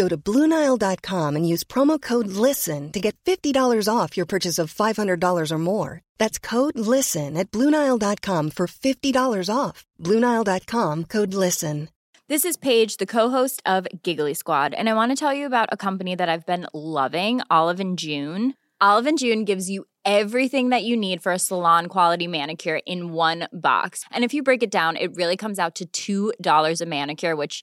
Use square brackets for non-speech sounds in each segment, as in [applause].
Go to BlueNile.com and use promo code LISTEN to get $50 off your purchase of $500 or more. That's code LISTEN at BlueNile.com for $50 off. BlueNile.com code LISTEN. This is Paige, the co-host of Giggly Squad, and I want to tell you about a company that I've been loving, Olive and June. Olive and June gives you everything that you need for a salon quality manicure in one box. And if you break it down, it really comes out to $2 a manicure, which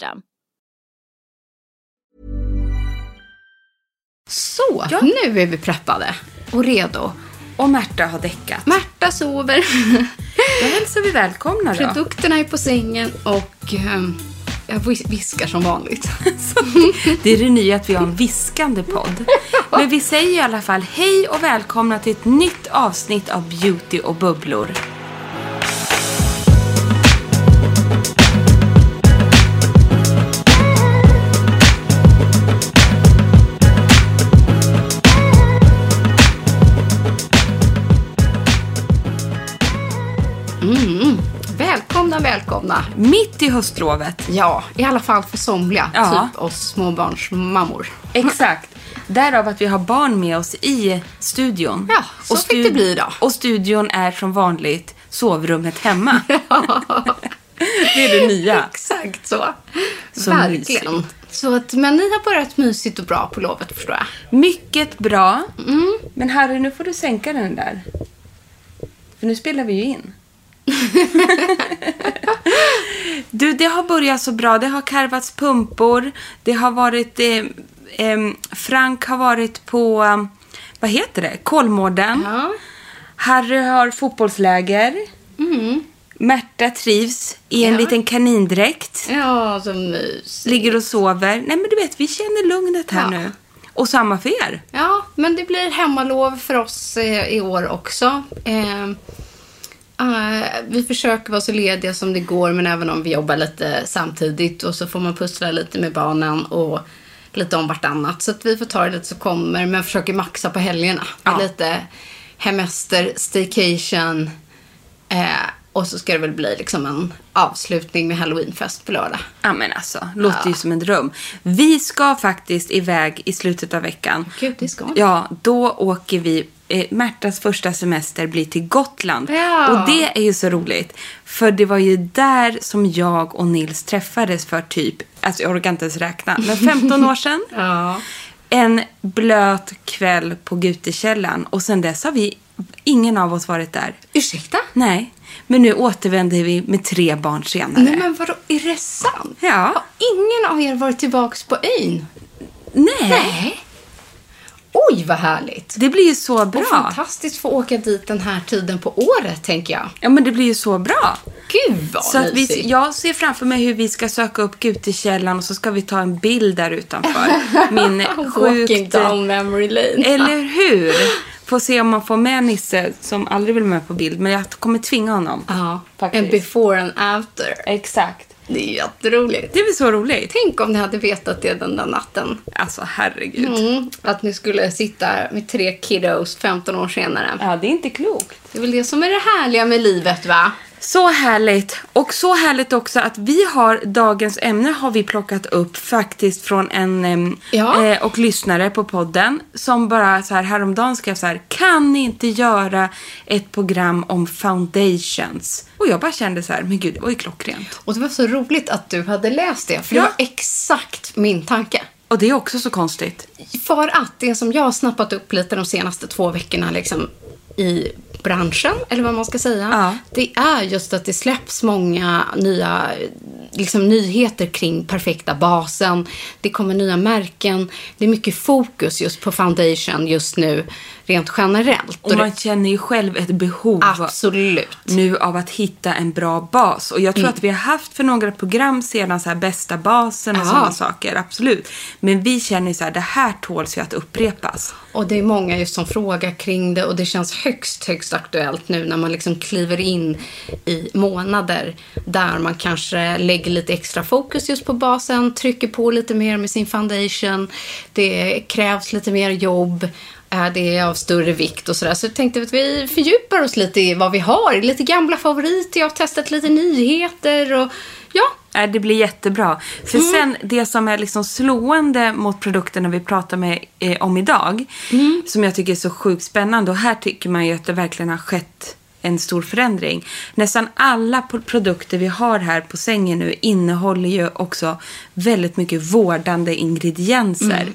Så, nu är vi preppade och redo. Och Märta har däckat. Märta sover. Då hälsar vi välkomna då. Produkterna är på sängen och ehm, jag vis- viskar som vanligt. [laughs] Det är det nya att vi har en viskande podd. Men vi säger i alla fall hej och välkomna till ett nytt avsnitt av Beauty och bubblor. Välkomna. Mitt i höstlovet. Ja, i alla fall för somliga. Ja. Typ oss småbarnsmammor. Exakt. Därav att vi har barn med oss i studion. Ja, så fick det bli då. Och studion är som vanligt sovrummet hemma. [laughs] det är det nya. Exakt så. Så Verkligen. mysigt. Så att, men ni har börjat mysigt och bra på lovet förstår jag. Mycket bra. Mm. Men Harry, nu får du sänka den där. För nu spelar vi ju in. [laughs] du, det har börjat så bra. Det har karvats pumpor. Det har varit... Eh, em, Frank har varit på... eh, vad heter det? Kolmården. Ja. Harry har fotbollsläger. Märta trivs i en Mm. Ja. liten kanindräkt. Ja, så mysigt. Ligger och sover. Nej, men du vet, vi känner lugnet här Ja. nu. Och samma för er. Ja, men det blir hemmalov för oss eh, i år också. Eh, eh, vi försöker vara så lediga som det går, men även om vi jobbar lite samtidigt och så får man pussla lite med barnen och lite om vartannat. Så att vi får ta det lite så kommer, men försöker maxa på helgerna. Ja. Lite hemester, staycation eh, och så ska det väl bli liksom en avslutning med halloweenfest på lördag. Ja men alltså, låter ju som en dröm. Vi ska faktiskt iväg i slutet av veckan. Gud, det ska vi. Ja, då åker vi. Eh, Märtas första semester blir till Gotland. Ja. Och det är ju så roligt. För det var ju där som jag och Nils träffades för typ, alltså jag orkar inte ens räkna, men 15 år sedan. [laughs] Ja. En blöt kväll på Gutekällan. Och sen dess har vi, ingen av oss varit där. Ursäkta? Nej, men nu återvänder vi med tre barn senare. Nej men vadå, är det sant? Ja. Har ingen av er varit tillbaks på ön? Nej. Nej. Oj, vad härligt. Det blir ju så Och bra. fantastiskt få åka dit den här tiden på året, tänker jag. Ja, men det blir ju så bra. Gud vad Så att vi, jag ser framför mig hur vi ska söka upp Gutekällan och så ska vi ta en bild där utanför. Min [laughs] Walking sjukt... down memory lane. Eller hur? Får se om man får med Nisse som aldrig vill med på bild. Men jag kommer tvinga honom. Ja, Faktiskt. en before and after. Exakt. Det är jätteroligt. Det är väl så roligt? Tänk om ni hade vetat det den där natten. Alltså herregud. Mm, att ni skulle sitta med tre kiddos 15 år senare. Ja, det är inte klokt. Det är väl det som är det härliga med livet, va? Så härligt. Och så härligt också att vi har, dagens ämne har vi plockat upp faktiskt från en Ja. eh, och lyssnare på podden som bara så här häromdagen skrev så här, kan ni inte göra ett program om foundations? Och jag bara kände så här, men gud, det var ju klockrent. Och det var så roligt att du hade läst det, för Ja. det var exakt min tanke. Och det är också så konstigt. För att det som jag har snappat upp lite de senaste två veckorna liksom, i branschen, eller vad man ska säga, Ja. det är just att det släpps många nya liksom, nyheter kring perfekta basen. Det kommer nya märken. Det är mycket fokus just på foundation just nu, rent generellt. Och man känner ju själv ett behov Absolut. nu av att hitta en bra bas. Och jag tror att vi har haft för några program sedan så här bästa basen och Ja. sådana saker, absolut. Men vi känner ju så här, det här tåls ju att upprepas. Och det är många just som frågar kring det och det känns högst, högst aktuellt nu när man liksom kliver in i månader där man kanske lägger lite extra fokus just på basen, trycker på lite mer med sin foundation. Det krävs lite mer jobb. Eh, det är av större vikt och sådär. Så jag tänkte att vi fördjupar oss lite i vad vi har. Lite gamla favoriter, jag har testat lite nyheter och ja, Nej, Det blir jättebra. För sen, det som är liksom slående mot produkterna vi pratar med, eh, om idag, som jag tycker är så sjukt spännande, och här tycker man ju att det verkligen har skett en stor förändring. Nästan alla produkter vi har här på sängen nu innehåller ju också väldigt mycket vårdande ingredienser.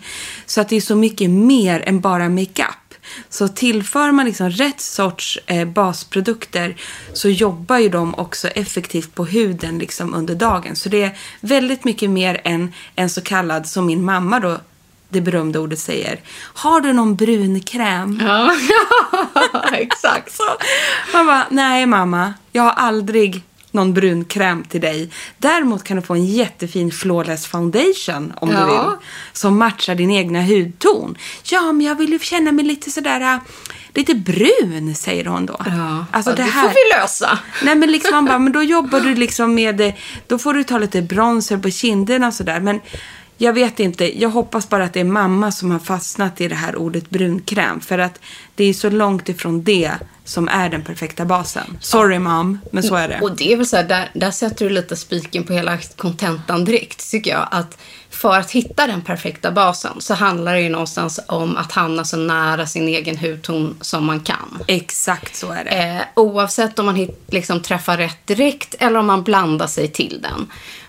Så att det är så mycket mer än bara makeup. Så tillför man liksom rätt sorts eh, basprodukter så jobbar ju de också effektivt på huden liksom under dagen. Så det är väldigt mycket mer än en så kallad, som min mamma då, det berömda ordet säger, har du någon brunkräm? [laughs] ja. exakt. [laughs] Man bara, nej mamma, jag har aldrig någon brunkräm till dig. Däremot kan du få en jättefin flawless foundation om Ja. du vill. Som matchar din egna hudton. Ja, men jag vill ju känna mig lite sådär, äh, lite brun, säger hon då. Ja, Alltså det det här... får vi lösa. Nej men liksom man bara, men då jobbar du liksom med, eh, då får du ta lite bronzer på kinderna och sådär. Men jag vet inte, jag hoppas bara att det är mamma som har fastnat i det här ordet brunkräm. För att det är så långt ifrån det som är den perfekta basen. Sorry mom, men så är det. Och det är väl så här, där, där sätter du lite spiken på hela kontentan direkt, tycker jag. Att för att hitta den perfekta basen så handlar det ju någonstans om att hamna så nära sin egen hudton som man kan. Exakt så är det. Eh, oavsett om man hit, liksom träffar rätt direkt eller om man blandar sig till den.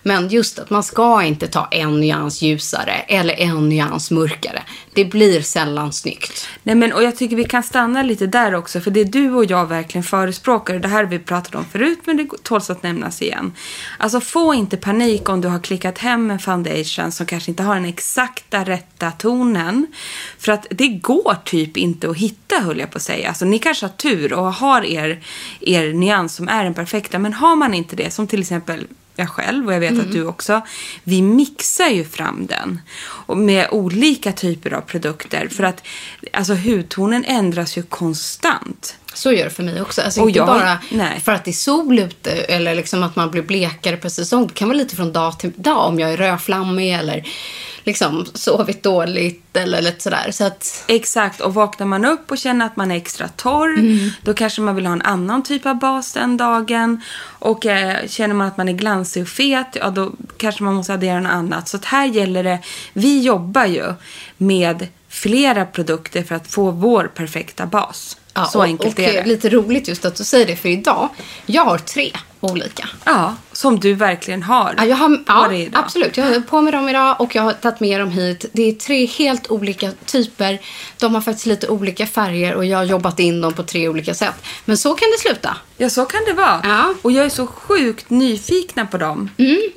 Men just att man ska inte ta en nyans ljusare eller en nyans mörkare. Det blir sällan snyggt. Nej, men, och jag tycker vi kan stanna lite där också, för det du och jag verkligen förespråkar, och det här har vi pratat om förut, men det tåls att nämnas igen. Alltså få inte panik om du har klickat hem en foundation som kanske inte har den exakta rätta tonen. För att det går typ inte att hitta, höll jag på att säga. Alltså ni kanske har tur och har er, er nyans som är den perfekta, men har man inte det, som till exempel jag själv och jag vet att du också. Vi mixar ju fram den och med olika typer av produkter för att alltså hudtonen ändras ju konstant. Så gör det för mig också. Alltså Och inte jag- bara nej. för att det är sol ute eller liksom att man blir blekare per säsong. Det kan vara lite från dag till dag om jag är rödflammig eller liksom sovit dåligt eller lite sådär. Så att, Exakt, och vaknar man upp och känner att man är extra torr, då kanske man vill ha en annan typ av bas den dagen. Och eh, känner man att man är glansig och fet, ja då kanske man måste addera något annat. Så här gäller det, vi jobbar ju med flera produkter för att få vår perfekta bas. Ja, Så och, enkelt och är det. lite roligt just att du säger det för idag, jag har tre olika. Ja, som du verkligen har. Ja, jag har, ja idag. absolut. Jag har på med dem idag och jag har tagit med dem hit. Det är tre helt olika typer. De har faktiskt lite olika färger och jag har jobbat in dem på tre olika sätt. Men så kan det sluta. Ja, så kan det vara. Ja. Mm. Och jag är så sjukt nyfikna på dem.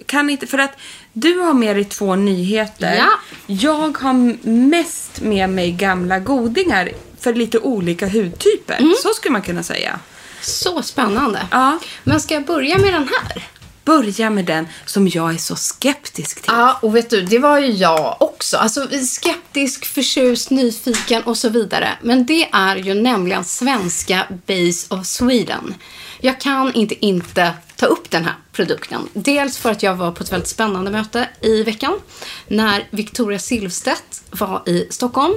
Kan inte, för att du har med dig två nyheter. Ja. Jag har mest med mig gamla godingar för lite olika hudtyper. Mm. Så skulle man kunna säga. Så spännande. Ja. Men ska jag börja med den här? Börja med den som jag är så skeptisk till. Ja, och vet du, det var ju jag också. Alltså skeptisk, förtjust, nyfiken och så vidare. Men det är ju nämligen svenska Base of Sweden. Jag kan inte inte ta upp den här produkten. Dels för att jag var på ett väldigt spännande möte i veckan när Victoria Silvstedt var i Stockholm.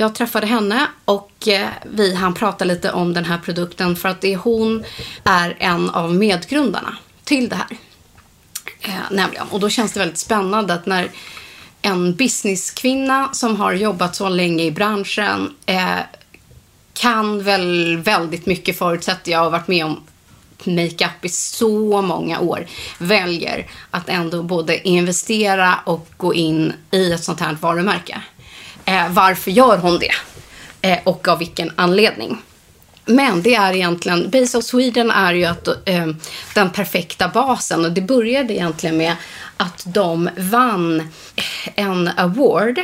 Jag träffade henne och eh, vi han prata lite om den här produkten för att det, hon är en av medgrundarna till det här. Eh, nämligen. Och då känns det väldigt spännande att när en businesskvinna som har jobbat så länge i branschen eh, kan väl väldigt mycket förutsätter jag och varit med om makeup i så många år väljer att ändå både investera och gå in i ett sånt här varumärke. Eh, varför gör hon det? Eh, och av vilken anledning? Men det är egentligen, Base of Sweden är ju att, eh, den perfekta basen och det började egentligen med att de vann en award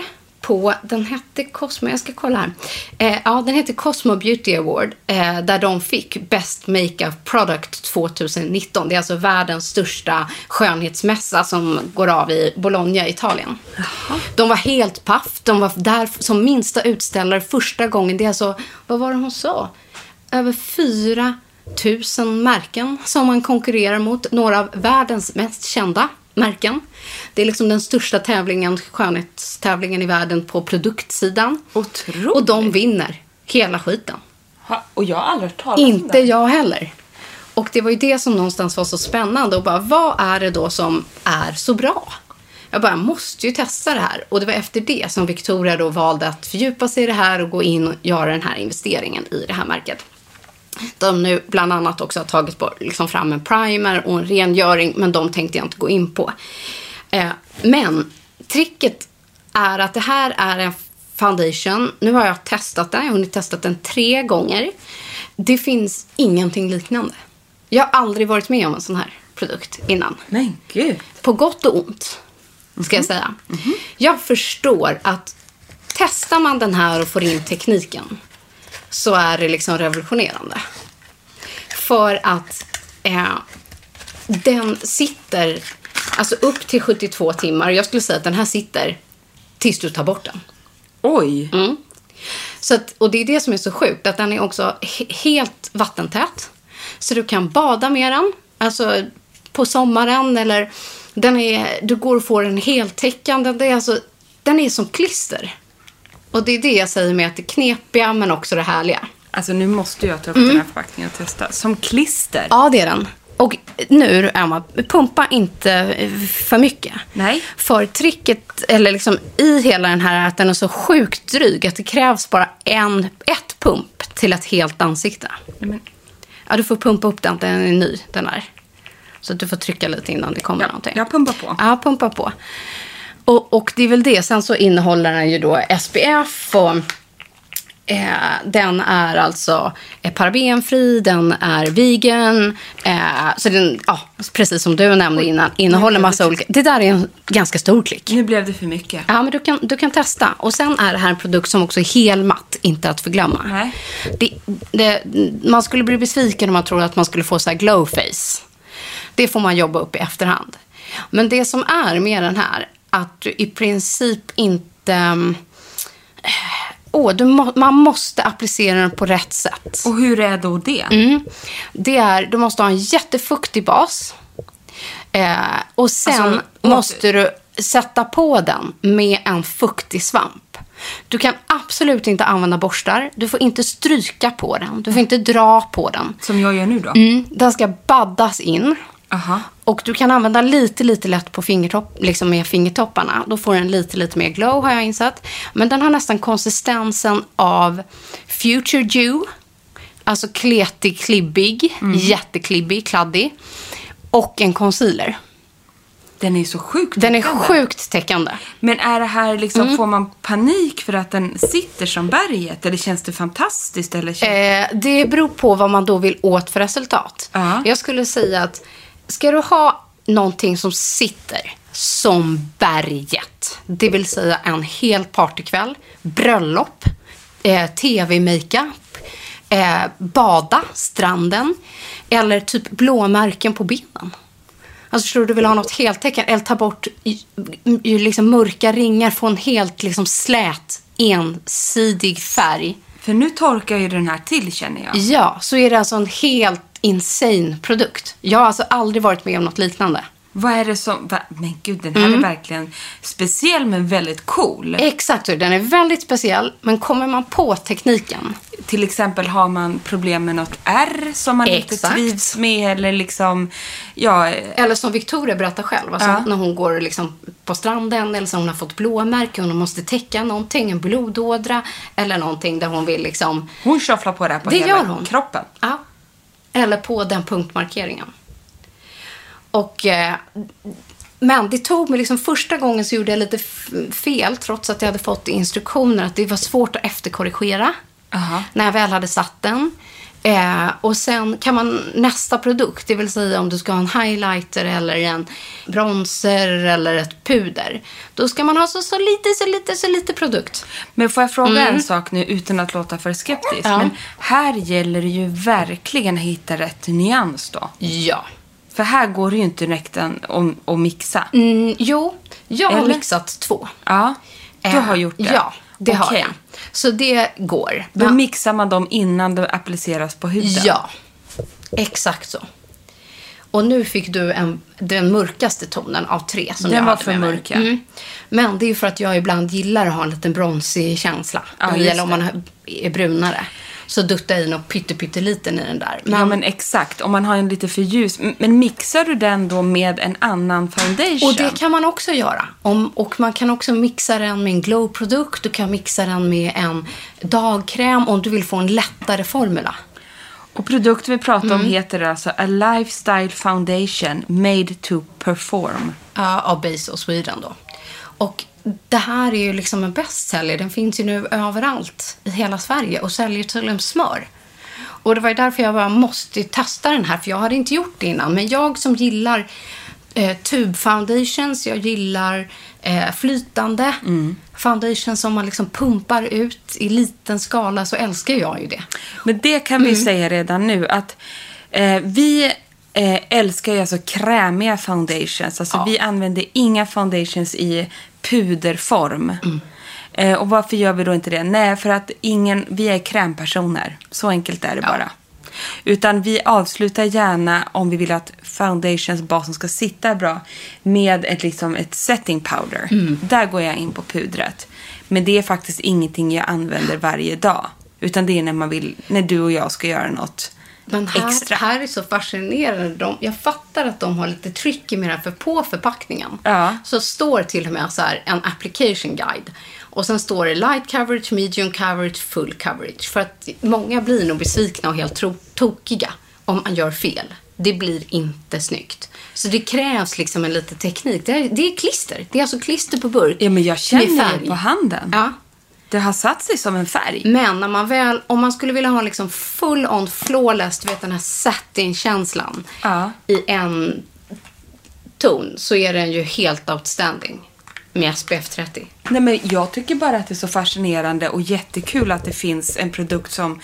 på, den hette Cosmo, jag ska kolla här. Eh, ja, den hette Cosmo Beauty Award eh, där de fick Best Makeup Product 2019. Det är alltså världens största skönhetsmässa som går av i Bologna, Italien. Jaha. De var helt paff. De var där som minsta utställare första gången. Det är alltså, vad var det hon sa? Över 4 000 märken som man konkurrerar mot. Några av världens mest kända märken. Det är liksom den största tävlingen, skönhetstävlingen i världen på produktsidan. Otroligt. Och de vinner hela skiten. Ha, och jag har aldrig hört talas om Inte jag heller. Och det var ju det som någonstans var så spännande. Och bara, vad är det då som är så bra? Jag bara, måste ju testa det här. Och det var efter det som Victoria då valde att fördjupa sig i det här och gå in och göra den här investeringen i det här märket de nu bland annat också har tagit på, liksom fram en primer och en rengöring, men de tänkte jag inte gå in på. Eh, men tricket är att det här är en foundation. Nu har jag testat den, jag har hunnit testat den tre gånger. Det finns ingenting liknande. Jag har aldrig varit med om en sån här produkt innan. Men gud. På gott och ont, ska mm -hmm. jag mhm. säga. Mm -hmm. Jag förstår att testar man den här och får in tekniken så är det liksom revolutionerande. För att eh, den sitter alltså upp till 72 timmar. Jag skulle säga att den här sitter tills du tar bort den. Oj! Mm. Så att, och det är det som är så sjukt, att den är också he helt vattentät. Så du kan bada med den, alltså på sommaren eller den är, du går och får den heltäckande. Det är alltså, den är som klister. Och det är det jag säger med att det knepiga men också det härliga. Alltså nu måste jag ta upp mm. den här förpackningen och testa. Som klister. Ja, det är den. Och nu, Emma, pumpa inte för mycket. Nej. För tricket, eller liksom i hela den här, att den är så sjukt dryg att det krävs bara en, ett pump till ett helt ansikte. Men... Ja, du får pumpa upp den, den är ny, den här. Så du får trycka lite innan det kommer ja, någonting. Jag pumpar på. Ja, pumpa på. Och, och det är väl det. Sen så innehåller den ju då SPF och eh, den är alltså eh, parabenfri, den är vegan. Eh, så den, ja, precis som du nämnde innan, innehåller massa olika. Det där är en ganska stor klick. Nu blev det för mycket. Ja, men du kan, du kan testa. Och sen är det här en produkt som också är helmatt, inte att förglömma. Nej. Det, det, man skulle bli besviken om man trodde att man skulle få så här glow face. Det får man jobba upp i efterhand. Men det som är med den här att du i princip inte... Oh, må, man måste applicera den på rätt sätt. Och hur är då det? Mm. Det är, du måste ha en jättefuktig bas. Eh, och sen alltså, måste du sätta på den med en fuktig svamp. Du kan absolut inte använda borstar. Du får inte stryka på den. Du får inte dra på den. Som jag gör nu då? Mm, den ska baddas in. Aha. Och du kan använda lite, lite lätt på fingertopp, liksom med fingertopparna. Då får den lite, lite mer glow har jag insett. Men den har nästan konsistensen av Future Dew. Alltså kletig, klibbig, mm. jätteklibbig, kladdig. Och en concealer. Den är så sjukt Den är sjukt täckande. Men är det här liksom, mm. får man panik för att den sitter som berget? Eller känns det fantastiskt? Eller känns... eh, det beror på vad man då vill åt för resultat. Uh -huh. Jag skulle säga att ska du ha någonting som sitter som berget, det vill säga en hel partykväll, bröllop, eh, tv-makeup, eh, bada, stranden eller typ blåmärken på benen. Alltså du, du vill ha något heltäckande eller ta bort liksom mörka ringar, få en helt liksom slät, ensidig färg. För nu torkar ju den här till känner jag. Ja, så är det alltså en helt insane produkt. Jag har alltså aldrig varit med om något liknande. Vad är det som... Va? Men gud, den här är verkligen speciell men väldigt cool. Exakt, den är väldigt speciell. Men kommer man på tekniken Till exempel har man problem med något R som man inte Exakt. trivs med eller liksom... Ja, Eller som Victoria berättar själv, alltså Ja. när hon går liksom på stranden eller så hon har fått blåmärken och hon måste täcka någonting, en blodådra eller någonting där hon vill liksom... hon shufflar på det här på Det hela gör hon. kroppen. Ja. Eller på den punktmarkeringen. Och... Eh, men det tog mig liksom första gången så gjorde jag lite fel trots att jag hade fått instruktioner att det var svårt att efterkorrigera Aha. när jag väl hade satt den. Eh, och sen kan man nästa produkt, det vill säga om du ska ha en highlighter eller en bronzer eller ett puder. Då ska man ha så, så lite, så lite, så lite produkt. Men får jag fråga en sak nu utan att låta för skeptisk? Mm. Ja. Men här gäller det ju verkligen att hitta rätt nyans då. Ja. För här går det ju inte direkt att mixa. Mm, jo, jag har Eller? mixat två. Ja, du Eh, har gjort det. Ja, det har Okej. jag. Så det går. Då Men- mixar man dem innan de appliceras på huden. Ja, exakt så. Och nu fick du en, den mörkaste tonen av tre som Den jag var hade för med mörk, ja. Mm. Men det är för att jag ibland gillar att ha en liten bronsig känsla. Ja, gäller om man är brunare. Så duttar jag i något pytte, pytteliten i den där. Men, Ja, men exakt. Om man har en lite för ljus. Men mixar du den då med en annan foundation? och det kan man också göra. Om, och man kan också mixa den med en glow-produkt. Du kan mixa den med en dagkräm om du vill få en lättare formula. Och produkten vi pratar Mm. om heter alltså A Lifestyle Foundation Made to Perform. Ja, av Base och Sweden då. Och det här är ju liksom en bestseller. Den finns ju nu överallt i hela Sverige och säljer till en smör. Och det var ju därför jag bara måste testa den här, för jag hade inte gjort det innan. Men jag som gillar eh, tube foundations, jag gillar eh, flytande foundations som man liksom pumpar ut i liten skala, så älskar jag ju det. Men det kan Mm. vi säga redan nu att eh, vi eh, älskar ju alltså krämiga foundations. Alltså Ja. vi använder inga foundations i puderform. Mm. Eh, och varför gör vi då inte det? Nej, för att ingen, vi är krämpersoner. Så enkelt är det Ja. bara. Utan vi avslutar gärna om vi vill att foundationsbasen ska sitta bra med ett, liksom, ett setting powder. Mm. Där går jag in på pudret. Men det är faktiskt ingenting jag använder varje dag. Utan det är när, man vill, när du och jag ska göra något Men här, extra. här är så fascinerande. De, jag fattar att de har lite med det här, för på förpackningen Ja. så står till och med så här en application guide. Och sen står det light coverage, medium coverage, full coverage. För att många blir nog besvikna och helt tokiga om man gör fel. Det blir inte snyggt. Så det krävs liksom en liten teknik. Det är, det är klister. Det är alltså klister på burk. Ja, men jag känner det på handen. Ja. Det har satt sig som en färg. Men när man väl, om man skulle vilja ha liksom full on flawless, du vet den här satin-känslan Ja. i en ton så är den ju helt outstanding med SPF 30. Nej, men jag tycker bara att det är så fascinerande och jättekul att det finns en produkt som...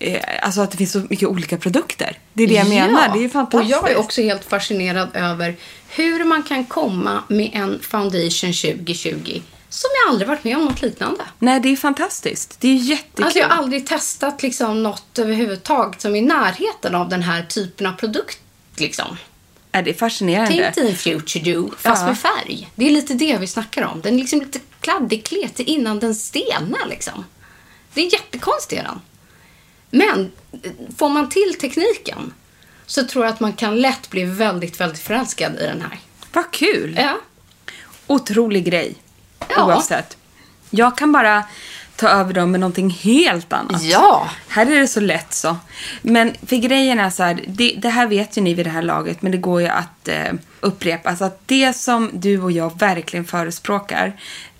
Eh, alltså att det finns så mycket olika produkter. Det är det jag menar. Det är ju fantastiskt. Och jag är också helt fascinerad över hur man kan komma med en foundation 2020 som jag aldrig varit med om något liknande. Nej, det är fantastiskt. Det är jättekul. Alltså jag har aldrig testat liksom något överhuvudtaget som är i närheten av den här typen av produkt. Liksom. är det är fascinerande. Tänk dig en Future Do, fast Ja. med färg. Det är lite det vi snackar om. Den är liksom lite kladdig, kletig innan den stelnar liksom. Det är jättekonstigt den. Men får man till tekniken så tror jag att man kan lätt bli väldigt, väldigt förälskad i den här. Vad kul. Ja. Otrolig grej. Ja. Oavsett. Jag kan bara ta över dem med någonting helt annat. Ja. Här är det så lätt så. Men för grejen är så här, det, det här vet ju ni vid det här laget, men det går ju att eh, upprepa. Alltså att det som du och jag verkligen förespråkar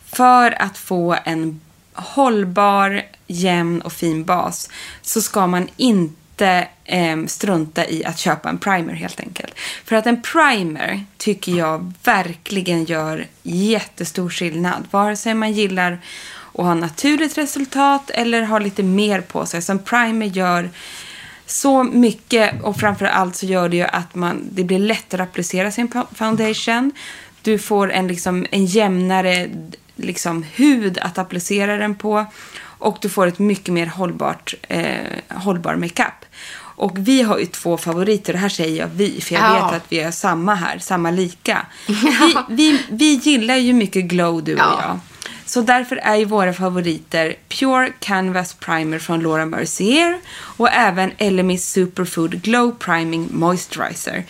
för att få en hållbar, jämn och fin bas så ska man inte eh, strunta i att köpa en primer helt enkelt. För att en primer tycker jag verkligen gör jättestor skillnad. Vare sig man gillar att ha naturligt resultat eller ha lite mer på sig. Så en primer gör så mycket och framför allt så gör det ju att man, det blir lättare att applicera sin foundation. Du får en, liksom, en jämnare liksom, hud att applicera den på. Och du får ett mycket mer hållbart, eh, hållbar makeup. Och vi har ju två favoriter. Det här säger jag vi, för jag Ja. vet att vi är samma här. Samma lika. [laughs] Vi, vi, vi gillar ju mycket glow, du och Ja. jag. Så därför är ju våra favoriter Pure Canvas Primer från Laura Mercier och även LME Superfood Glow Priming Moisturizer.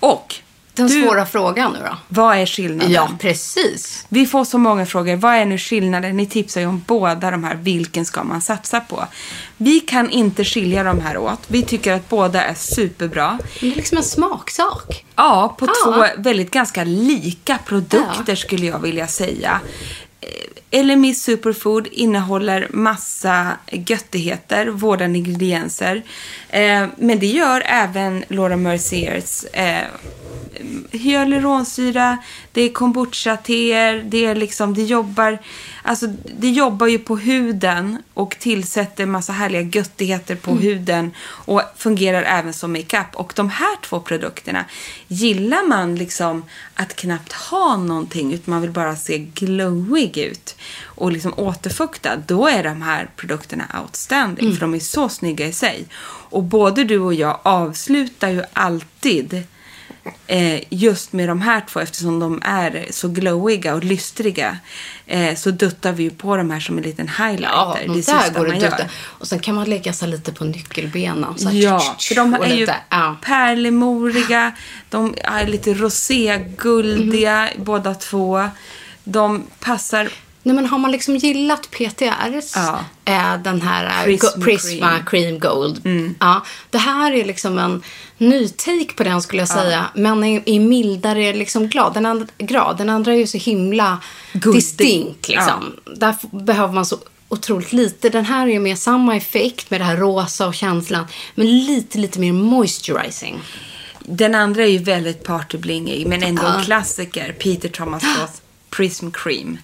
Och Den du, svåra frågan nu då. vad är skillnaden? Ja, precis. Vi får så många frågor. Vad är nu skillnaden? Ni tipsar ju om båda de här. Vilken ska man satsa på? Vi kan inte skilja de här åt. Vi tycker att båda är superbra. Det är liksom en smaksak. Ja, på Ja. två väldigt ganska lika produkter Ja. skulle jag vilja säga. LME Superfood innehåller massa göttigheter, vårdande ingredienser. Eh, men det gör även Laura Merciers eh, hyaluronsyra, det är kombucha-teer, det är liksom, det jobbar, alltså det jobbar ju på huden och tillsätter massa härliga göttigheter på huden och fungerar även som makeup. Och de här två produkterna, gillar man liksom att knappt ha någonting utan man vill bara se glowig ut och liksom återfuktad, då är de här produkterna outstanding för de är så snygga i sig. Och både du och jag avslutar ju alltid eh, just med de här två eftersom de är så glowiga och lystriga eh, så duttar vi ju på de här som en liten highlighter. Ja, det de sista där går man gör. dutta. Och sen kan man lägga sig lite på nyckelbenen. Så här, Ja, tsch, tsch, för de är ju ja. pärlemoriga, de är lite roséguldiga Mhm. båda två. De passar Nej, men har man liksom gillat PTRs, Ja. eh, den här eh, Prism Prisma Cream. Cream, Gold. Ja, det här är liksom en ny take på den skulle jag säga. Men i, i mildare liksom glad. Den andra, grad. Den andra är ju så himla Guldig. distinkt. Liksom. Där f- behöver man så otroligt lite. Den här är ju med samma effekt med det här rosa och känslan. Men lite, lite mer moisturizing. Den andra är ju väldigt partyblingig, men ändå en Ja. klassiker. Peter Thomas Roth Prism Cream.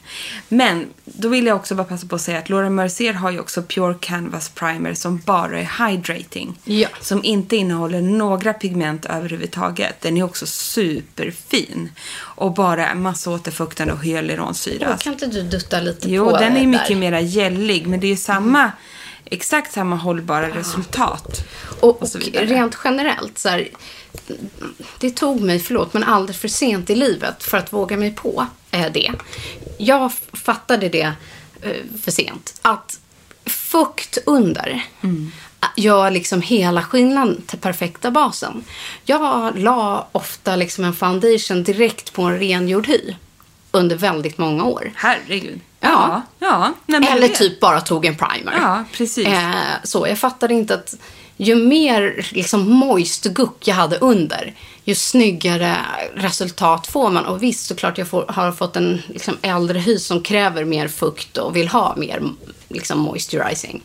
Men då vill jag också bara passa på att säga att Laura Mercier har ju också Pure Canvas Primer som bara är hydrating. Ja. Som inte innehåller några pigment överhuvudtaget. Den är också superfin. Och bara massa återfuktande och hyaluronsyra. Kan inte du dutta lite Jo, på den är mycket mera gällig, men det är ju samma, exakt samma hållbara resultat. Och, och så och rent generellt, så här, det tog mig, förlåt, men alldeles för sent i livet för att våga mig på eh, det. Jag fattade det eh, för sent. Att fukt under gör liksom hela skillnaden till perfekta basen. Jag la ofta liksom en foundation direkt på en rengjord hy under väldigt många år. Herregud. Ja. Ja. ja. Nej, Eller typ bara tog en primer. Ja, precis. Eh, så jag fattade inte att ju mer liksom moist guck jag hade under, ju snyggare resultat får man. Och visst, såklart jag får, har fått en liksom, äldre hy som kräver mer fukt och vill ha mer liksom, moisturizing.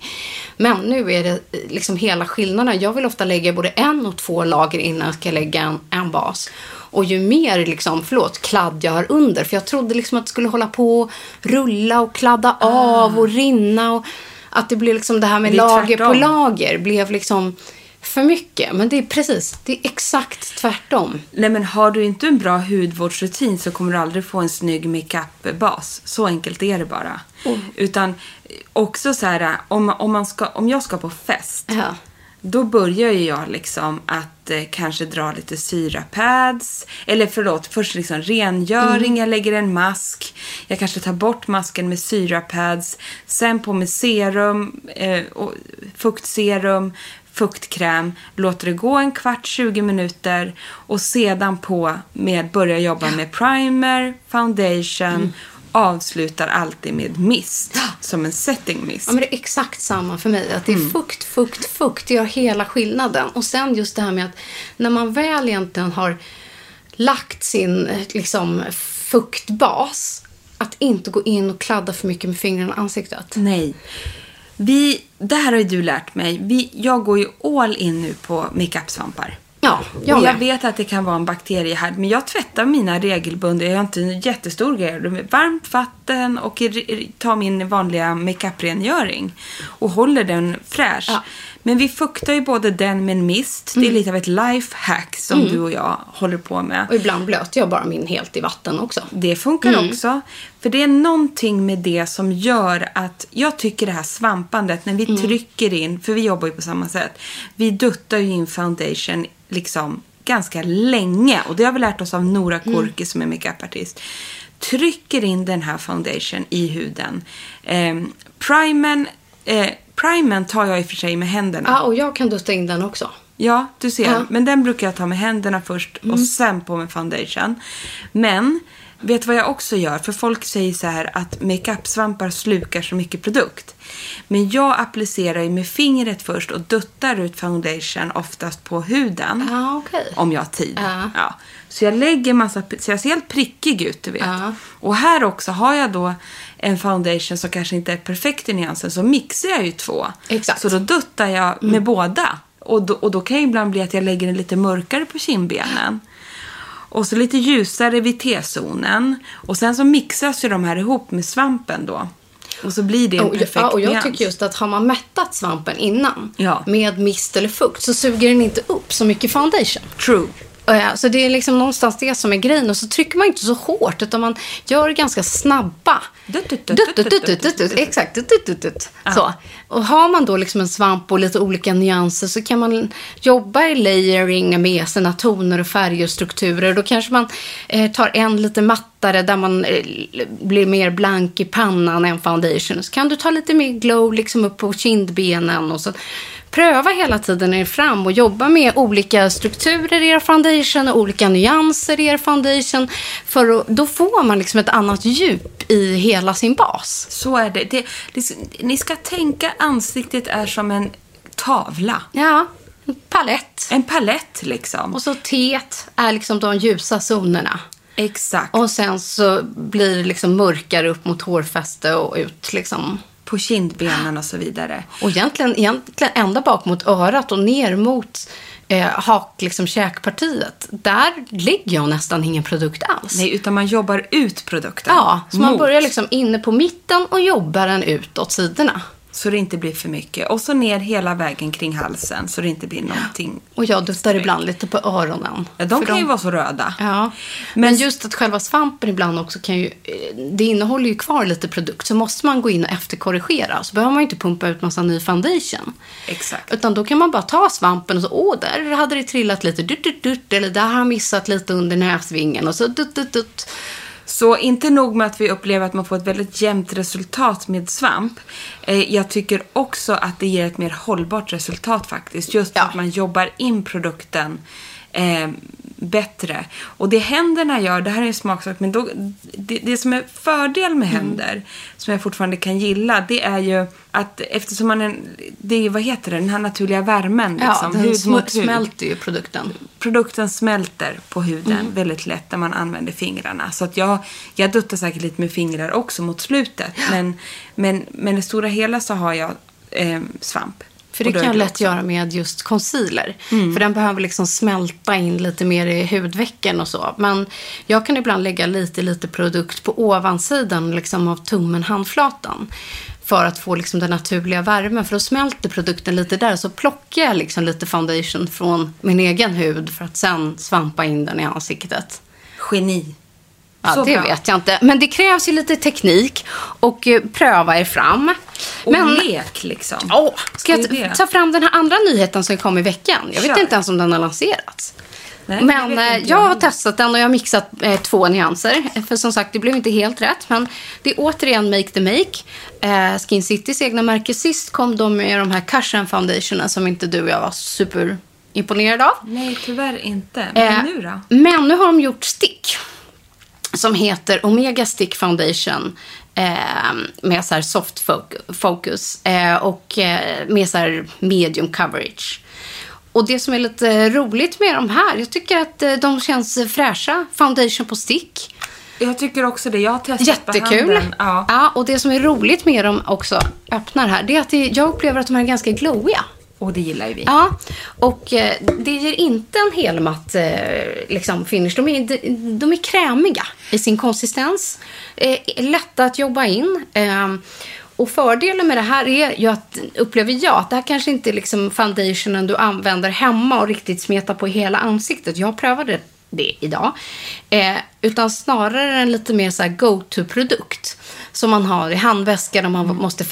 Men nu är det liksom hela skillnaden. Jag vill ofta lägga både en och två lager innan jag ska lägga en, en bas. Och ju mer liksom, förlåt, kladd jag har under. För jag trodde liksom att det skulle hålla på och rulla och kladda av och rinna. Och att det blev liksom det här med Det lager på tvärtom. lager blev liksom för mycket. Men det är precis, det är exakt tvärtom. Nej, men har du inte en bra hudvårdsrutin så kommer du aldrig få en snygg makeup-bas. Så enkelt är det bara. Mm. Utan också så här, om, om, man ska, om jag ska på fest, Ja. då börjar ju jag liksom att eh, kanske dra lite syrapads. Eller förlåt, först liksom rengöring, Mm. jag lägger en mask. Jag kanske tar bort masken med syrapads. Sen på med serum, eh, och fuktserum, fuktkräm. Låter det gå en kvart, 20 minuter. Och sedan på med börja jobba med primer, foundation. Mm. Avslutar alltid med mist. Som en setting mist. Ja, men det är exakt samma för mig. Att det är fukt, fukt, fukt. Det gör hela skillnaden. Och sen just det här med att när man väl egentligen har lagt sin liksom, fuktbas, att inte gå in och kladda för mycket med fingrarna i ansiktet. Nej. Vi, det här har ju du lärt mig. Vi, jag går ju all in nu på makeup-svampar. Ja, jag och jag med. vet att det kan vara en bakteriehärd, men jag tvättar mina regelbundet. Jag har inte en jättestor grej. Är Varmt vatten och tar min vanliga makeup-rengöring och håller den fräsch. Ja. Men vi fuktar ju både den med en mist. Det är lite av ett lifehack som du och jag håller på med. Och ibland blöter jag bara min helt i vatten också. Det funkar också. För det är någonting med det som gör att jag tycker det här svampandet när vi trycker in, för vi jobbar ju på samma sätt. Vi duttar ju in foundation liksom ganska länge och det har vi lärt oss av Nora Korki som är makeupartist. Trycker in den här foundation i huden. Eh, primen, eh, primen tar jag i och för sig med händerna. Ja, och jag kan dutta in den också. Ja, du ser. Ja. Men den brukar jag ta med händerna först och sen på med foundation. Men, vet du vad jag också gör? För folk säger så här att makeup-svampar slukar så mycket produkt. Men jag applicerar ju med fingret först och duttar ut foundation oftast på huden. Ja, okej. Om jag har tid. Ja. Så jag lägger massa, så jag ser helt prickig ut, du vet. Och här också har jag då en foundation som kanske inte är perfekt i nyansen så mixar jag ju två. Exakt. Så då duttar jag med båda. Och då, och då kan det ibland bli att jag lägger den lite mörkare på kindbenen. Och så lite ljusare vid T-zonen. Och sen så mixas ju de här ihop med svampen då. Och så blir det en perfekt ja, och jag nyans. tycker just att har man mättat svampen innan Ja. med mist eller fukt så suger den inte upp så mycket foundation. True. Så det är liksom någonstans det som är grejen. Och så trycker man inte så hårt utan man gör ganska snabba. Exakt. Så. Och har man då liksom en svamp och lite olika nyanser så kan man jobba i layering med sina toner och färger och strukturer. Då kanske man eh, tar en lite mattare där man eh, blir mer blank i pannan än foundation. Så kan du ta lite mer glow liksom upp på kindbenen och så pröva hela tiden er fram och jobba med olika strukturer i er foundation och olika nyanser i er foundation. För då får man liksom ett annat djup i hela sin bas. Så är det. det, det ni ska tänka ansiktet är som en tavla. Ja, palett. En palett liksom. Och så teet är liksom de ljusa zonerna. Exakt. Och sen så blir det liksom mörkare upp mot hårfäste och ut liksom. På kindbenen och så vidare. Och egentligen, egentligen ända bak mot örat och ner mot eh, hak, liksom käkpartiet. Där lägger jag nästan ingen produkt alls. Nej, utan man jobbar ut produkten. Ja, så man mot, börjar liksom inne på mitten och jobbar den ut åt sidorna. Så det inte blir för mycket. Och så ner hela vägen kring halsen så det inte blir någonting. Och jag duttar ibland lite på öronen. Ja, de kan ju vara så röda. Ja, men just att själva svampen ibland också kan ju, eh, det innehåller ju kvar lite produkt. Så måste man gå in och efterkorrigera. Så behöver man ju inte pumpa ut massa ny foundation. Exakt. Utan då kan man bara ta svampen och så, åh, där hade det trillat lite dutt, dutt, dutt, eller där har jag missat lite under näsvingen och så dutt, dutt, dutt. Så inte nog med att vi upplever att man får ett väldigt jämnt resultat med svamp. Eh, jag tycker också att det ger ett mer hållbart resultat faktiskt. Just för Ja. att man jobbar in produkten eh, bättre. Och det händerna gör, det här är en smaksak, men då, det, det som är fördel med händer, som jag fortfarande kan gilla, det är ju att eftersom man är, det är, vad heter det, den här naturliga värmen, Ja, liksom, den hud sm- smälter ju produkten. produkten smälter på huden Mm. väldigt lätt när man använder fingrarna. Så att jag, jag duttar säkert lite med fingrar också mot slutet. Men, men, men i det stora hela så har jag eh, svamp. För det kan jag lätt också- göra med just concealer. För den behöver liksom smälta in lite mer i hudvecken och så. Men jag kan ibland lägga lite, lite produkt på ovansidan liksom av tummen, handflatan. För att få liksom den naturliga värmen. För då smälter produkten lite där. Så plockar jag liksom lite foundation från min egen hud. För att sen svampa in den i ansiktet. Geni. Ja, Så det bra. vet jag inte. Men det krävs ju lite teknik. Och eh, pröva er fram. Och Men lek liksom. Åh, ska jag ta fram den här andra nyheten som kom i veckan? Jag vet Kör. inte ens om den har lanserats. Nej, det men vet eh, inte jag har heller. testat den och jag har mixat eh, två nyanser. Eh, För som sagt, det blev inte helt rätt. Men det är återigen Make the Make. Eh, Skin Citys egna märke. Sist kom de med de här Cushion Foundationen som inte du och jag var superimponerade av. Nej, tyvärr inte. Men Eh, nu då? Men nu har de gjort stick. Som heter Omega Stick Foundation. Eh, med så här soft foc- focus. Eh, och eh, med så medium coverage. Och det som är lite roligt med de här. Jag tycker att de känns fräscha. Foundation på stick. Jag tycker också det. Jag har testat på Jättekul. handen. Ja. Ja, och det som är roligt med dem också, öppnar här, det är att jag upplever att de är ganska glowiga. Och det gillar ju vi. Ja, och eh, det ger inte en helmatt eh, liksom, finish. De är, de, de är krämiga i sin konsistens. Eh, lätta att jobba in. Ehm, och fördelen med det här är ju att, upplever jag, att det här kanske inte är liksom foundationen du använder hemma och riktigt smetar på hela ansiktet. Jag prövade det idag. Eh, utan snarare en lite mer så här go-to-produkt som man har i handväskan om man Mm. måste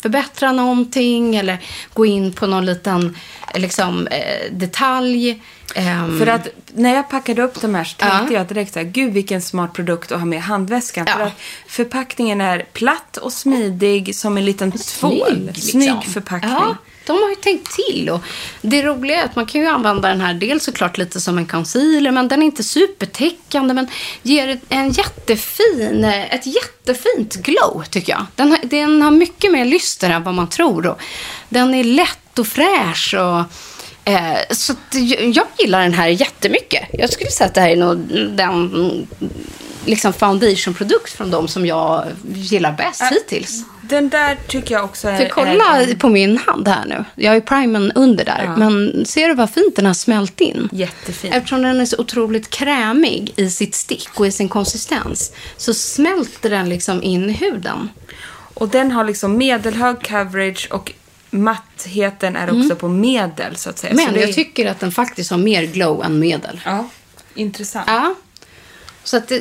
förbättra, någonting eller gå in på någon liten liksom, eh, detalj. Ehm, För att när jag packade upp de här så tänkte Ja. jag direkt så här, gud vilken smart produkt att ha med i handväskan. Ja. För att förpackningen är platt och smidig som en liten tvål. liksom. Snygg förpackning. Ja, de har ju tänkt till. Och det roliga är att man kan ju använda den här dels såklart lite som en concealer, men den är inte supertäckande, men ger ett- en jättefin, ett jättefint glow tycker jag. Den har, den har mycket mer lyster än vad man tror. Och den är lätt och fräsch. Och, eh, så att jag- jag gillar den här jättemycket. Jag skulle säga att det här är nog den liksom foundation-produkt från de som jag gillar bäst hittills. Den där tycker jag också är... För kolla är på min hand här nu. Jag har ju primen under där. Ja. Men ser du vad fint den har smält in? jättefin. Eftersom den är så otroligt krämig i sitt stick och i sin konsistens så smälter den liksom in i huden. Och den har liksom medelhög coverage och mattheten är också på medel så att säga. Men det jag är- tycker att den faktiskt har mer glow än medel. Ja, intressant. Ja. Så att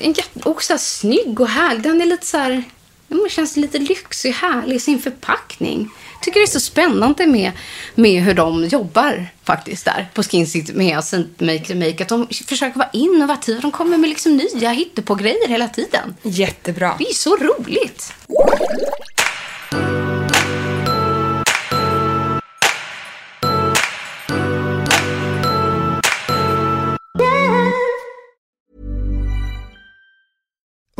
en också snygg och härlig. Den är lite så här, men känns lite lyxig, härlig i sin förpackning. Tycker det är så spännande med, med hur de jobbar faktiskt där på Skin City med Saint Make Make. Att de försöker vara innovativa. De kommer med liksom nya hittepågrejer hela tiden. Jättebra. Det är så roligt.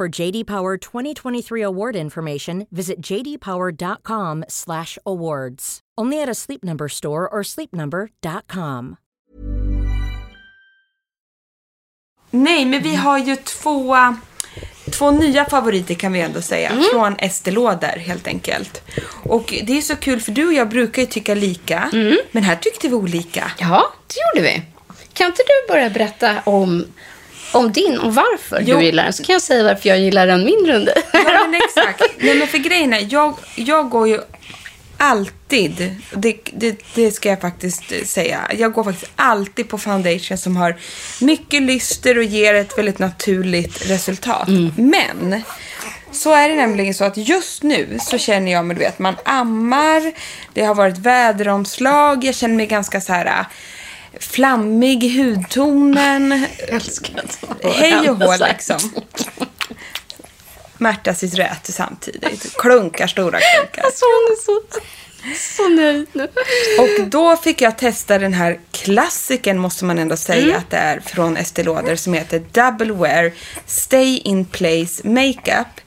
For JD Power 2023 award information, visit jdpower.com/awards. Only at a Sleep Number store or sleepnumber.com. Nej, men vi har ju två, två nya favoriter kan vi ändå säga. Mm. Från Estée Lauder helt enkelt. Och det är så kul för du och jag brukar ju tycka lika. Mm. Men här tyckte vi olika. Ja, det gjorde vi. Kan inte du börja berätta om, om din och varför Jo. du gillar den? Så kan jag säga varför jag gillar den mindre än dig. Ja, men exakt. Nej, men för grejen är, jag, jag går ju alltid, det, det, det ska jag faktiskt säga, jag går faktiskt alltid på foundation som har mycket lyster och ger ett väldigt naturligt resultat. Men så är det nämligen så att just nu så känner jag mig, du vet, man ammar, det har varit väderomslag, jag känner mig ganska så här flammig hudtonen. älskar att Hej och hå liksom. Märta sitt räte samtidigt. Klunkar stora klunkar. Alltså hon är så, så nöjd nu. Och då fick jag testa den här klassiken måste man ändå säga att det är från Estée Lauder som heter Double Wear Stay In Place Makeup.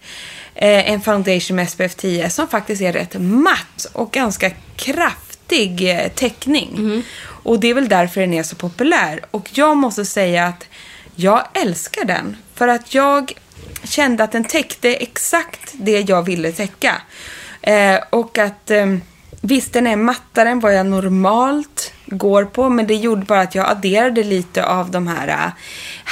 Eh, en foundation med SPF 10 som faktiskt är rätt matt och ganska kraftig eh, teckning. Och det är väl därför den är så populär. Och jag måste säga att jag älskar den. För att jag kände att den täckte exakt det jag ville täcka. Eh, och att eh, visst, den är mattare än vad jag normalt går på. Men det gjorde bara att jag adderade lite av de här eh,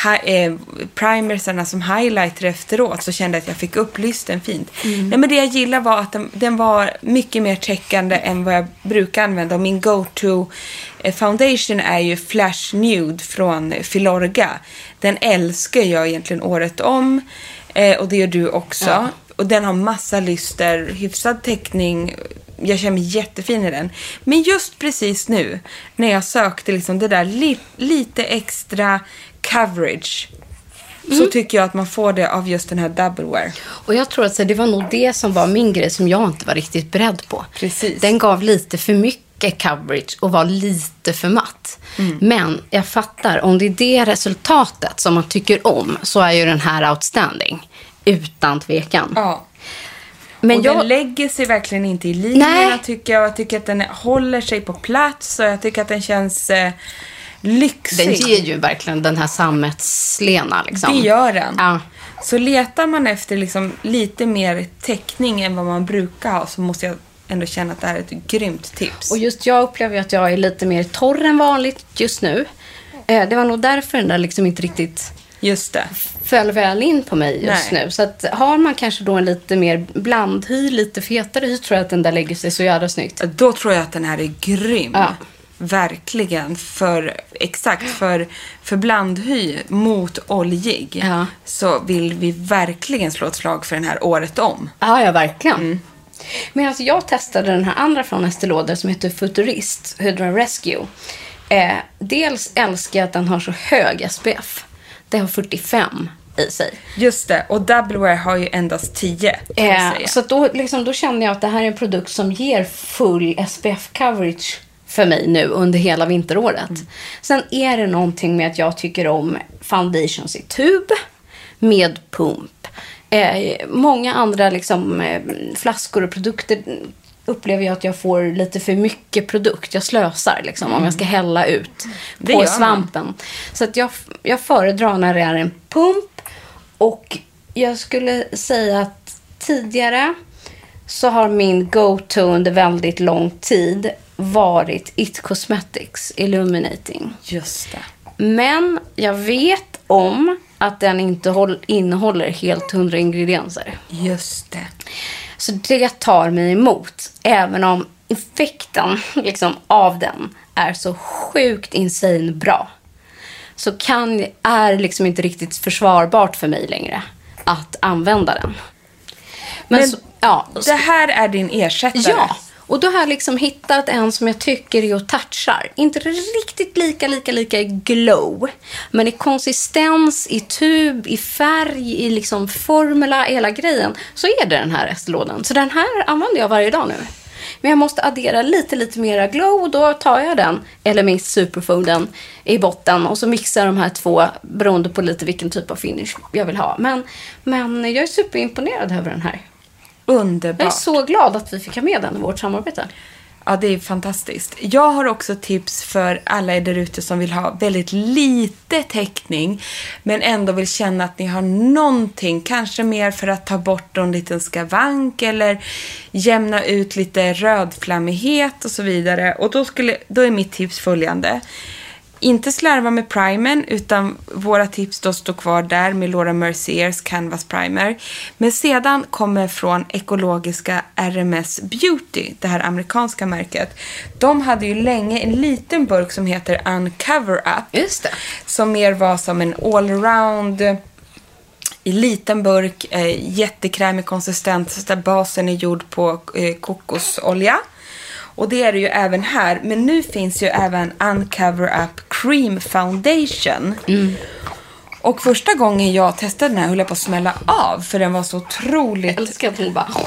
hi- eh, primersarna som highlighter efteråt. Så kände jag att jag fick upp lysten fint. Nej, men det jag gillar var att den, den var mycket mer täckande än vad jag brukar använda. Och min go-to eh, foundation är ju Flash Nude från Filorga. Den älskar jag egentligen året om. Eh, och det gör du också. Och den har massa lyster, hyfsad täckning. Jag känner mig jättefin i den. Men just precis nu, när jag sökte liksom det där li- lite extra coverage. Så tycker jag att man får det av just den här double wear. Och jag tror att så, det var nog det som var min grej som jag inte var riktigt beredd på. Precis. Den gav lite för mycket coverage och var lite för matt. Mm. Men jag fattar, om det är det resultatet som man tycker om så är ju den här outstanding. Utan tvekan. Ja. Men och jag... den lägger sig verkligen inte i linjerna tycker jag. Jag tycker att den håller sig på plats och jag tycker att den känns eh, lyxig. Den ger ju verkligen den här sammetslena. Liksom. Det gör den. Ja. Så letar man efter liksom lite mer täckning än vad man brukar ha så måste jag ändå känna att det här är ett grymt tips. Och just jag upplever att jag är lite mer torr än vanligt just nu. Eh, Det var nog därför den där liksom inte riktigt Just det. föll väl in på mig just Nej. nu. Så att har man kanske då en lite mer blandhy, lite fetare hy, tror jag att den där lägger sig så jävla snyggt. Då tror jag att den här är grym. Ja. Verkligen. För, exakt, för, för blandhy mot oljig Ja. så vill vi verkligen slå ett slag för den här året om. Ja, ja verkligen. Mm. Men alltså jag testade den här andra från Estée Lauder som heter Futurist, Hydra Rescue. Eh, dels älskar jag att den har så hög SPF. Det har 45 i sig. Just det, och Double Wear har ju endast 10. kan man Eh, så då, liksom, då känner jag att det här är en produkt som ger full SPF-coverage för mig nu under hela vinteråret. Mm. Sen är det någonting med att jag tycker om foundations i tub med pump. Eh, många andra liksom, eh, flaskor och produkter upplever jag att jag får lite för mycket produkt. Jag slösar liksom, om jag ska hälla ut Mm. Det på gör man. svampen. Så att jag, jag föredrar när det är en pump. Och jag skulle säga att tidigare så har min go-to under väldigt lång tid varit It Cosmetics Illuminating. Just det. Men jag vet om att den inte håll, innehåller helt hundra ingredienser. Just det. Så det tar mig emot. Även om effekten liksom, av den är så sjukt insane bra. Så kan, är liksom inte riktigt försvarbart för mig längre att använda den. Men, Men så, ja, Det här är din ersättare. Ja, och då har jag liksom hittat en som jag tycker är och touchar. Inte riktigt lika, lika, lika glow. Men i konsistens, i tub, i färg, i liksom formula, hela grejen. Så är det den här Estée Så den här använder jag varje dag nu. Men jag måste addera lite, lite mera glow. Och då tar jag den, eller min superfooden, i botten. Och så mixar jag de här två beroende på lite vilken typ av finish jag vill ha. Men, men jag är superimponerad över den här. Underbart. Jag är så glad att vi fick ha med den i vårt samarbete. Ja, det är fantastiskt. Jag har också tips för alla er där ute som vill ha väldigt lite täckning men ändå vill känna att ni har någonting, kanske mer för att ta bort någon liten skavank eller jämna ut lite rödflammighet och så vidare. Och då, skulle, då är mitt tips följande. Inte slarva med primern utan våra tips då står kvar där med Laura Merciers Canvas Primer. Men sedan kommer från ekologiska RMS Beauty, det här amerikanska märket. De hade ju länge en liten burk som heter Uncover Up. Just det. Som mer var som en allround i liten burk, eh, jättekrämig konsistens där basen är gjord på eh, kokosolja. Och det är det ju även här. Men nu finns ju även Uncover Up Cream Foundation. Och första gången jag testade den här höll jag på att smälla av för den var så otroligt... Jag älskar att hon bara... [laughs]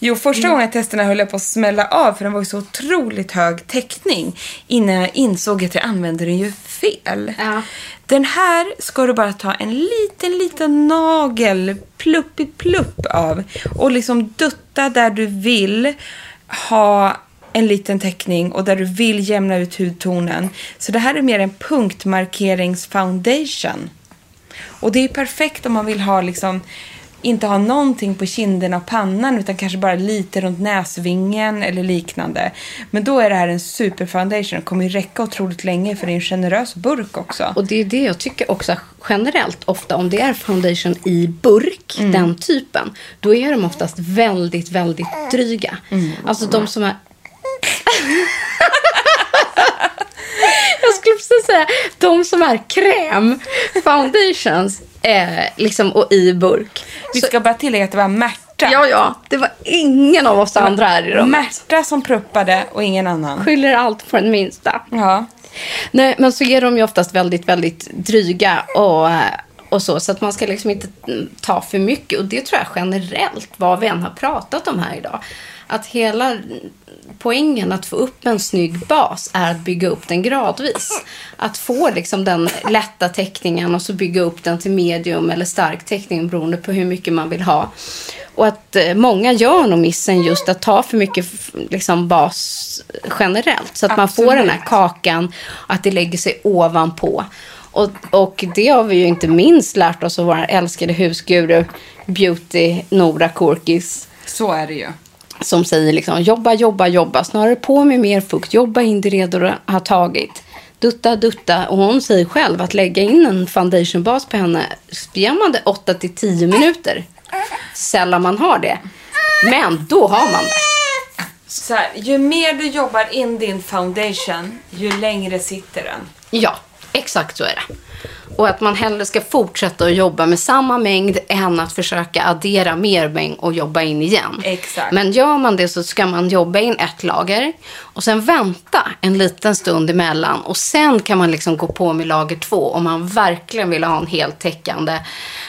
Jo, första gången jag testade höll jag på att smälla av för den var ju så otroligt hög täckning innan jag insåg att jag använde den ju fel. Ja. Den här ska du bara ta en liten, liten nagel plupp av och liksom dutta där du vill. ha en liten teckning och där du vill jämna ut hudtonen. Så det här är mer en punktmarkeringsfoundation. Och det är perfekt om man vill ha liksom inte ha någonting på kinderna och pannan utan kanske bara lite runt näsvingen eller liknande. Men då är det här en superfoundation och kommer ju räcka otroligt länge för det är en generös burk också. Och det är det jag tycker också generellt ofta om det är foundation i burk, den typen, då är de oftast väldigt, väldigt dryga. Alltså de som är... [laughs] jag skulle precis säga, de som är kräm, foundations, eh, liksom, och i burk. Vi ska bara tillägga att det var Märta. Ja, ja, det var ingen av oss andra här i rummet. Märta som pruppade och ingen annan. Skyller allt på den minsta. Ja. Nej, men så är de ju oftast väldigt, väldigt dryga och, och så. Så att man ska liksom inte ta för mycket. Och det tror jag generellt, vad vi än har pratat om här idag. Att hela poängen att få upp en snygg bas är att bygga upp den gradvis. Att få liksom den lätta teckningen och så bygga upp den till medium eller stark teckning beroende på hur mycket man vill ha. Och att eh, många gör nog missen just att ta för mycket liksom, bas generellt. Så att man får den här kakan, att det lägger sig ovanpå. Och, och det har vi ju inte minst lärt oss av vår älskade husguru Beauty Nora Korkis. Så är det ju. Som säger liksom jobba, jobba, jobba. Snarare på med mer fukt. Jobba in det redo har tagit. Dutta, dutta. Och hon säger själv att lägga in en foundationbas på henne. Ger man det 8 till 10 minuter. Sällan man har det. Men då har man det. Så här, ju mer du jobbar in din foundation, ju längre sitter den. Ja, exakt så är det. Och att man hellre ska fortsätta att jobba med samma mängd än att försöka addera mer mängd och jobba in igen. Exakt. Men gör man det så ska man jobba in ett lager och sen vänta en liten stund emellan och sen kan man liksom gå på med lager två om man verkligen vill ha en heltäckande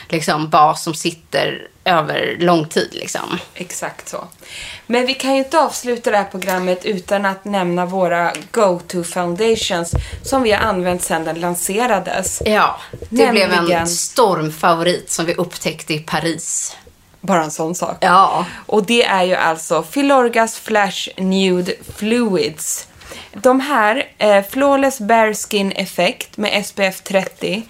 liksom, bas som sitter över lång tid. Liksom. Exakt så. Men vi kan ju inte avsluta det här programmet utan att nämna våra go-to foundations som vi har använt sedan den lanserades. Ja, det blev Nämligen- en stormfavorit som vi upptäckte i Paris. Bara en sån sak. Ja. Och det är ju alltså Filorgas Flash Nude Fluids. De här, eh, Flawless Bare Skin Effect med SPF 30.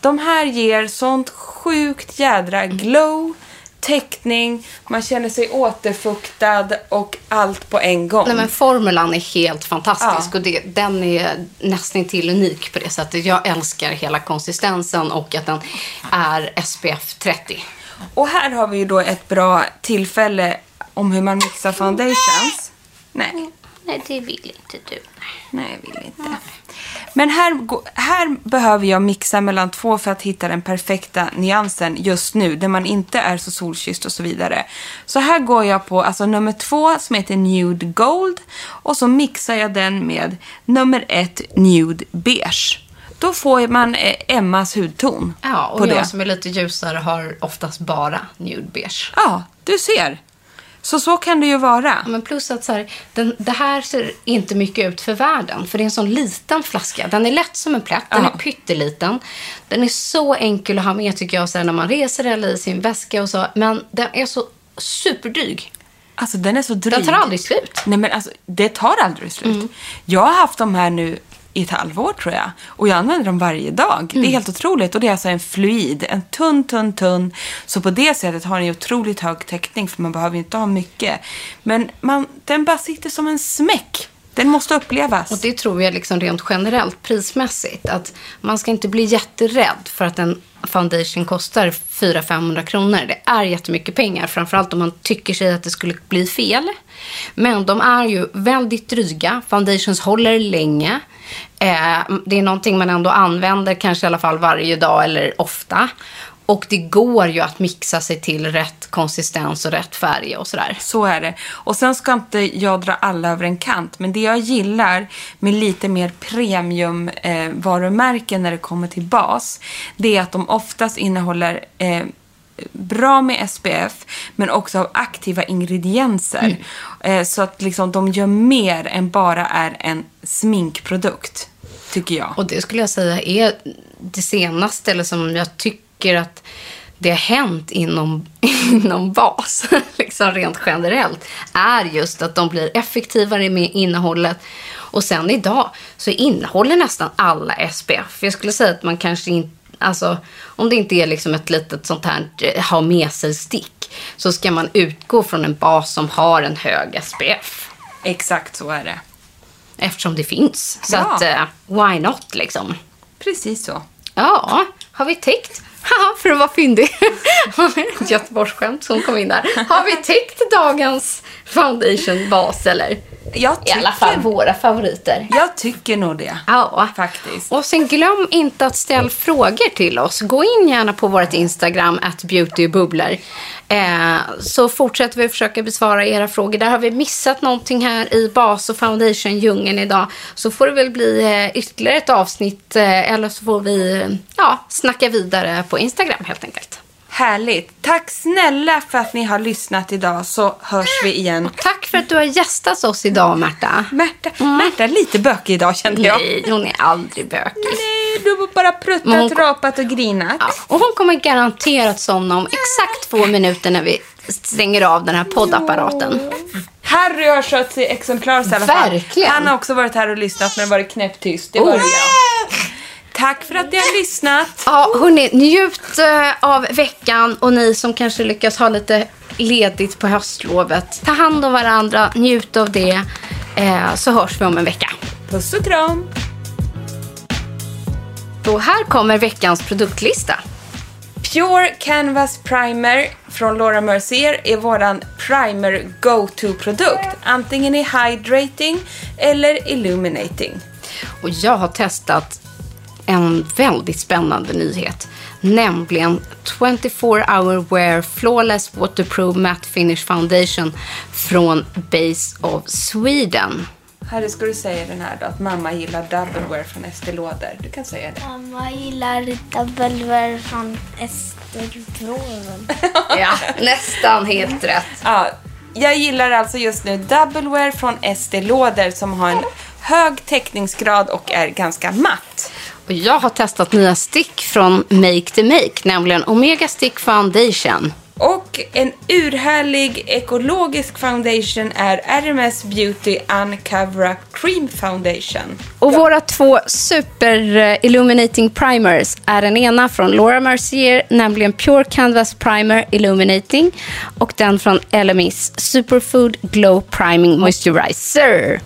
De här ger sånt sjukt jädra glow, täckning, man känner sig återfuktad och allt på en gång. Nej, men formulan är helt fantastisk Ja. och det, den är nästan till unik på det sättet. Jag älskar hela konsistensen och att den är SPF 30. Och här har vi ju då ett bra tillfälle om hur man mixar foundations. Nej, Nej, det vill inte du. nej jag vill inte. Men här, här behöver jag mixa mellan två för att hitta den perfekta nyansen just nu, där man inte är så solkysst och så vidare. Så här går jag på alltså nummer två som heter Nude Gold och så mixar jag den med nummer ett Nude Beige. Då får man eh, Emmas hudton Ja, och på jag det. som är lite ljusare har oftast bara nude beige. Ja, du ser. Så så kan det ju vara. Ja, Men plus att så här, den, det här ser inte mycket ut för världen. För det är en sån liten flaska. Den är lätt som en plätt. Den Ja. är pytteliten. Den är så enkel att ha med tycker jag här, när man reser eller i sin väska och så. Men den är så superdryg. Alltså den är så dryg. Den tar aldrig slut. Nej men alltså det tar aldrig slut. Mm. Jag har haft de här nu i ett halvår tror jag. Och jag använder dem varje dag. Mm. Det är helt otroligt. Och det är alltså en fluid. En tunn, tunn, tunn. Så på det sättet har den otroligt hög täckning. För man behöver inte ha mycket. Men man, den bara sitter som en smäck. Den måste upplevas. Och det tror jag liksom rent generellt prismässigt. Att man ska inte bli jätterädd för att en foundation kostar 400-500 kronor. Det är jättemycket pengar. Framförallt om man tycker sig att det skulle bli fel. Men de är ju väldigt dryga. Foundations håller länge. Eh, det är någonting man ändå använder kanske i alla fall varje dag eller ofta. Och det går ju att mixa sig till rätt konsistens och rätt färg och sådär. Så är det. Och sen ska inte jag dra alla över en kant. Men det jag gillar med lite mer premium eh, varumärken när det kommer till bas. Det är att de oftast innehåller eh, bra med SPF. Men också av aktiva ingredienser. Eh, så att liksom de gör mer än bara är en sminkprodukt. Tycker jag. Och det skulle jag säga är det senaste, eller som jag tycker att det har hänt inom, [laughs] inom bas, [laughs] liksom rent generellt, är just att de blir effektivare med innehållet. Och sen idag så innehåller nästan alla SPF. Jag skulle säga att man kanske inte, alltså om det inte är liksom ett litet sånt här eh, ha med sig stick, så ska man utgå från en bas som har en hög SPF. Exakt så är det. Eftersom det finns. Så Ja. att, eh, why not liksom? Precis så. Ja, har vi täckt? Haha, för att vara fyndig. Ett [laughs] Göteborgsskämt som kom in där. Har vi täckt dagens foundation bas eller? Jag I alla fall tycker, våra favoriter. jag tycker nog det. Ja, Faktiskt. Och sen glöm inte att ställa frågor till oss. Gå in gärna på vårt Instagram, at beautybubblor. Eh, så fortsätter vi försöka besvara era frågor. Där har vi missat någonting här i bas och foundation-djungeln idag. Så får det väl bli eh, ytterligare ett avsnitt. Eh, eller så får vi ja, snacka vidare på Instagram helt enkelt. Härligt. Tack snälla för att ni har lyssnat idag så hörs vi igen. Tack för att du har gästat oss idag, Märta. Märta, Märta är lite bökig idag kände jag. Nej, hon är aldrig bökig. Nej, du har bara pruttat, hon- rapat och grinat. Ja, och hon kommer garanterat somna om exakt två minuter när vi stänger av den här poddapparaten. Harry har skött sig exemplariskt i alla fall. Verkligen. Han har också varit här och lyssnat men varit knäpptyst. Det var Oh. Tack för att ni har lyssnat. Ja, hörni, njut eh, av veckan och ni som kanske lyckas ha lite ledigt på höstlovet. Ta hand om varandra, njut av det, eh, så hörs vi om en vecka. Puss och kram. Och här kommer veckans produktlista. Pure Canvas Primer från Laura Mercier är våran primer go-to-produkt. Antingen i hydrating eller illuminating. Och jag har testat en väldigt spännande nyhet. Nämligen 24 hour wear flawless waterproof matte finish foundation från Base of Sweden. Harry, ska du säga den här då? Att mamma gillar double wear från Estée Lauder. Du kan säga det. Mamma gillar Doublewear från Östertråden. [laughs] Ja, nästan helt rätt. Ja, jag gillar alltså just nu double wear från Estée Lauder som har en hög täckningsgrad och är ganska matt. Och jag har testat nya stick från Make the Make, nämligen Omega Stick Foundation. Och en urhärlig ekologisk foundation är RMS Beauty Uncover Up Cream Foundation. Och våra två super eh, illuminating primers är den ena från Laura Mercier, nämligen Pure Canvas Primer Illuminating och den från LMIs Superfood Glow Priming Moisturizer.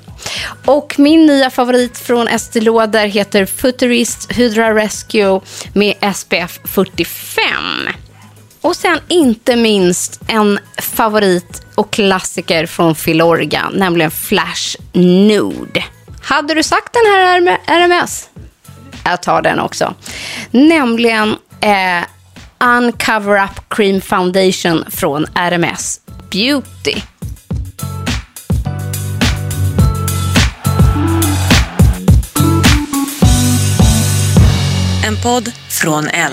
Och min nya favorit från Estée Lauder heter Futurist Hydra Rescue med SPF 45. Och sen inte minst en favorit och klassiker från Filorga, nämligen Flash Nude. Hade du sagt den här RMS? Jag tar den också. Nämligen eh, Uncover Up Cream Foundation från RMS Beauty. En podd från L.